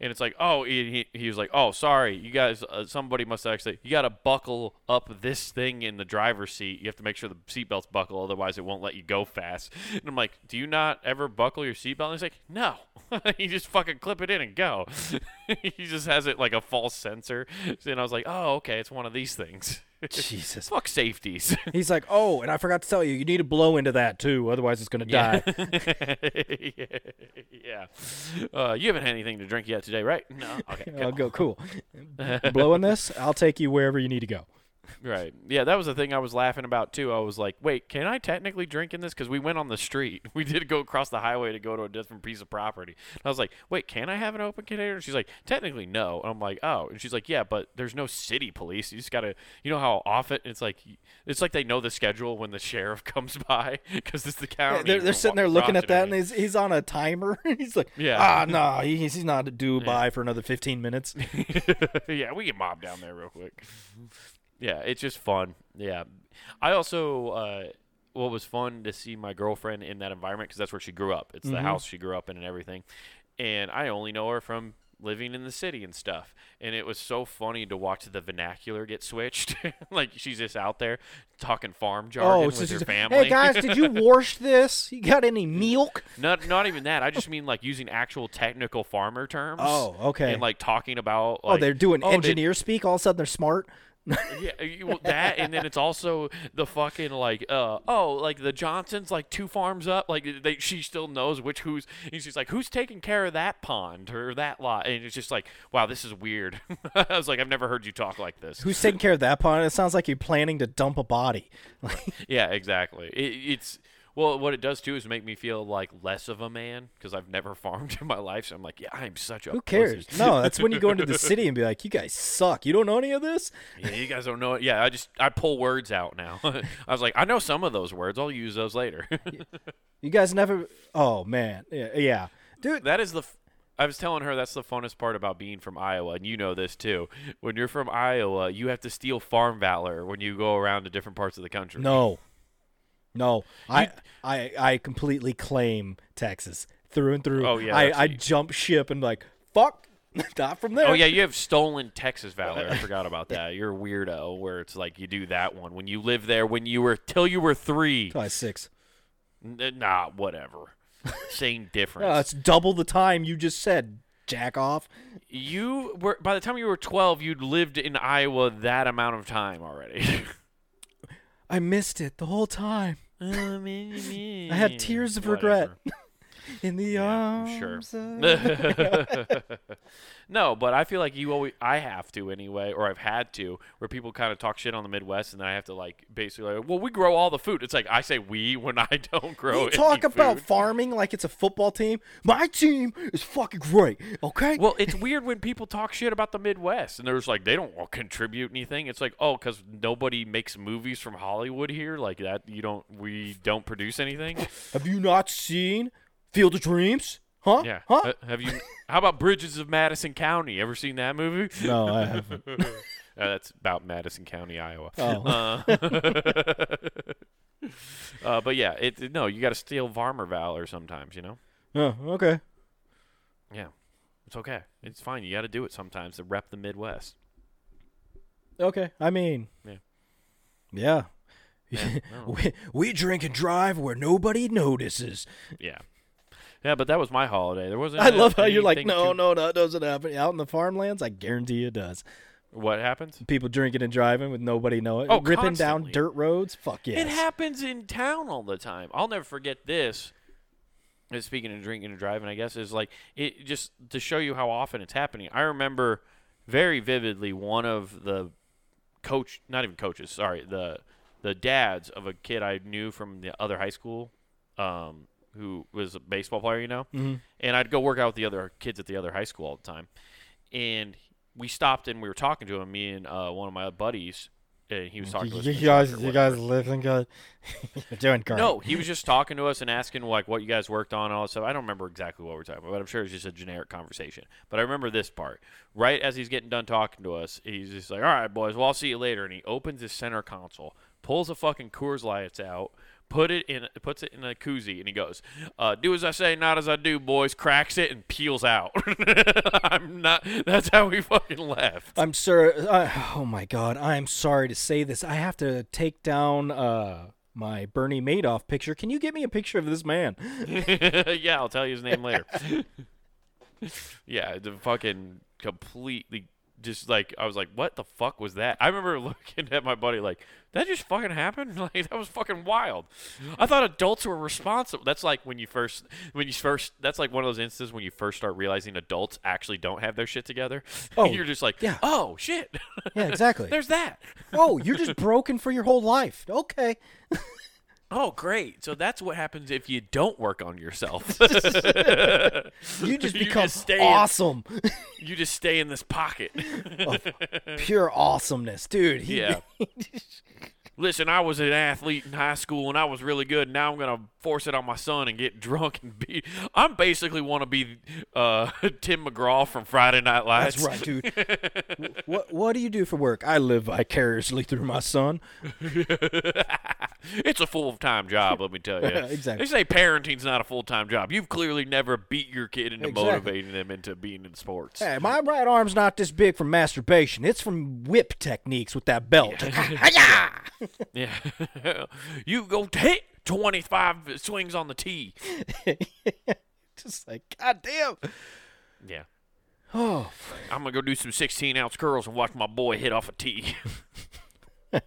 And it's like, "Oh," he, he, he was like, "Oh, sorry, you guys. Uh, somebody must actually. You got to buckle up this thing in the driver's seat. You have to make sure the seatbelt's buckle, otherwise it won't let you go fast." And I'm like, "Do you not ever buckle your seatbelt?" And he's like, "No, you just fucking clip it in and go." he just has it like a false sensor. And I was like, "Oh, okay, it's one of these things." Jesus. Fuck safeties. He's like, oh, and I forgot to tell you, you need to blow into that too, otherwise it's gonna die. yeah. Uh, you haven't had anything to drink yet today, right? No. Okay. I'll go. Cool. Blowing this, I'll take you wherever you need to go. Right. Yeah, that was the thing I was laughing about too. I was like, "Wait, can I technically drink in this?" Because we went on the street. We did go across the highway to go to a different piece of property. And I was like, "Wait, can I have an open container?" She's like, "Technically, no." And I'm like, "Oh." And she's like, "Yeah, but there's no city police. You just gotta, you know how often it's like, it's like they know the schedule when the sheriff comes by because it's the county. they're, they're sitting there looking at that, and he's, he's on a timer. he's like, Yeah. ah, no, he's, he's not due by for another 15 minutes. yeah, we get mobbed down there real quick. Yeah, it's just fun. Yeah, I also uh, what was fun to see my girlfriend in that environment because that's where she grew up. It's the Mhm. house she grew up in and everything. And I only know her from living in the city and stuff. And it was so funny to watch the vernacular get switched. like she's just out there talking farm jargon Oh, with her family. hey guys, did you wash this? You got any milk? not not even that. I just mean like using actual technical farmer terms. Oh, okay. And like talking about oh, they're doing oh, did- engineer speak. All of a sudden, they're smart. Yeah, well, that and then it's also the fucking like uh oh like the Johnsons like two farms up like they she still knows which who's and she's like who's taking care of that pond or that lot and it's just like wow this is weird I was like I've never heard you talk like this Who's taking care of that pond? It sounds like you're planning to dump a body. yeah exactly it, it's well what it does too is make me feel like less of a man because I've never farmed in my life so I'm like yeah I'm such a Who cares? No, that's when you go into the city and be like, you guys suck. You don't know any of this? yeah you guys don't know it yeah I just I pull words out now I was like I know some of those words I'll use those later. You guys never. Oh, man. Yeah. yeah. Dude, That is the. F- I was telling her that's the funnest part about being from Iowa, and you know this too. When you're from Iowa, you have to steal farm valor when you go around to different parts of the country. No. No. I, I I completely claim Texas through and through. Oh, yeah, I, I jump ship and like, fuck. Not from there. Oh yeah, you have stolen Texas valor. I forgot about that. You're a weirdo. Where it's like you do that one when you live there when you were till you were three. Probably six. N- nah, whatever. Same difference. Uh, it's double the time you just said, jack off. you were by the time you were 12, you'd lived in Iowa that amount of time already. I missed it the whole time. I I had tears of regret. In the Yeah, sure. arms of... no, but I feel like you always I have to anyway, or I've had to, where people kind of talk shit on the Midwest, and then I have to like basically, like, well, we grow all the food. It's like I say we when I don't grow. You talk about food. farming like it's a football team. My team is fucking great. Okay. Well, it's weird when people talk shit about the Midwest, and they're just like they don't contribute anything. It's like, oh, because nobody makes movies from Hollywood here, like that. You don't, we don't produce anything. Have you not seen Field of Dreams? Huh? Yeah. Huh? Uh, have you? How about Bridges of Madison County? Ever seen that movie? no, I haven't. Uh, that's about Madison County, Iowa. Oh. Uh, uh, but yeah, it no, you got to steal farmer valor sometimes. You know. oh, okay. Yeah, it's okay. It's fine. You got to do it sometimes to rep the Midwest. Okay. I mean, Yeah. yeah. Yeah, we, we drink and drive where nobody notices. Yeah. Yeah, but that was my holiday. There wasn't. I love how you're like, no, too- no, that doesn't happen. Out in the farmlands, I guarantee it does. What happens? People drinking and driving with nobody knowing. Oh, ripping down dirt roads. Fuck yes. It happens in town all the time. I'll never forget this. Uh, Speaking of drinking and driving, I guess is like it just to show you how often it's happening. I remember very vividly one of the coach, not even coaches, sorry, the the dads of a kid I knew from the other high school, um, who was a baseball player, you know, Mhm. and I'd go work out with the other kids at the other high school all the time, and we stopped and we were talking to him, me and uh, one of my buddies, and he was talking to us. You guys, you guys living good. You're doing great. No, he was just talking to us and asking like what you guys worked on and all that stuff. I don't remember exactly what we're talking about, but I'm sure it's just a generic conversation. But I remember this part. Right as he's getting done talking to us, he's just like, "All right, boys, well I'll see you later." And he opens his center console, pulls a fucking Coors Lights out, put it in, puts it in a koozie, and he goes, uh, "Do as I say, not as I do, boys." Cracks it and peels out. I'm not. That's how we fucking left. I'm sure. Uh, oh my God, I'm sorry to say this. I have to take down uh, my Bernie Madoff picture. Can you get me a picture of this man? yeah, I'll tell you his name later. yeah, the fucking completely just like I was like, what the fuck was that? I remember looking at my buddy like, that just fucking happened. Like that was fucking wild. I thought adults were responsible. That's like when you first, when you first. That's like one of those instances when you first start realizing adults actually don't have their shit together. Oh, you're just like, yeah. oh shit. Yeah, exactly. There's that. oh, you're just broken for your whole life. Okay. Oh, great. So that's what happens if you don't work on yourself. You just You become just stay in- awesome. you just stay in this pocket. of Pure awesomeness, dude. He, Yeah. Listen, I was an athlete in high school and I was really good. Now I'm gonna force it on my son and get drunk and be. I'm basically want to be uh, Tim McGraw from Friday Night Lights. That's right, dude. What What do you do for work? I live vicariously through my son. it's a full time job, let me tell you. Exactly. They say parenting's not a full time job. You've clearly never beat your kid into Exactly. motivating them into being in sports. Hey, my right arm's not this big from masturbation. It's from whip techniques with that belt. Hi-ya! Yeah. you go hit 25 swings on the tee. Just like, God damn. Yeah. Oh, I'm gonna go do some 16 ounce curls and watch my boy hit off a tee.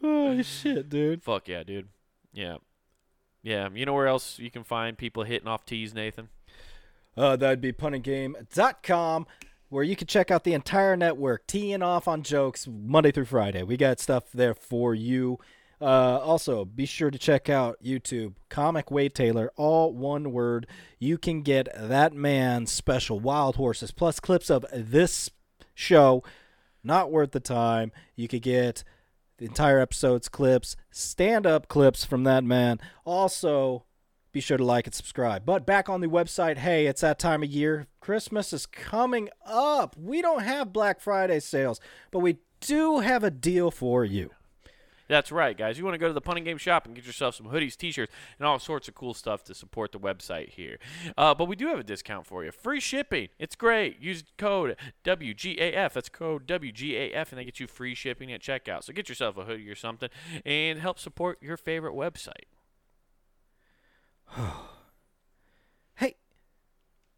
oh shit, dude. Fuck yeah, dude. Yeah. Yeah. You know where else you can find people hitting off tees, Nathan? Uh, that'd be punninggame.com, where you can check out the entire network, teeing off on jokes Monday through Friday. We got stuff there for you. Uh, also, be sure to check out YouTube, Comic Wade Taylor, all one word. You can get that man's special Wild Horses plus clips of this show. Not worth the time. You could get the entire episode's clips, stand up clips from that man. Also, be sure to like and subscribe. But back on the website, hey, it's that time of year. Christmas is coming up. We don't have Black Friday sales, but we do have a deal for you. That's right, guys. You want to go to the punting game shop and get yourself some hoodies, t-shirts, and all sorts of cool stuff to support the website here. Uh, but we do have a discount for you. Free shipping. It's great. Use code WGAF. That's code WGAF, and they get you free shipping at checkout. So get yourself a hoodie or something and help support your favorite website. Hey,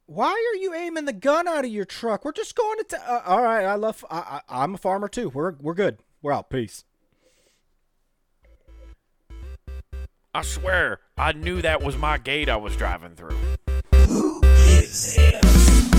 why are you aiming the gun out of your truck? We're just going to. T- uh, all right, I love. I, I, I'm a farmer too. We're we're good. We're out. Peace. I swear, I knew that was my gate I was driving through.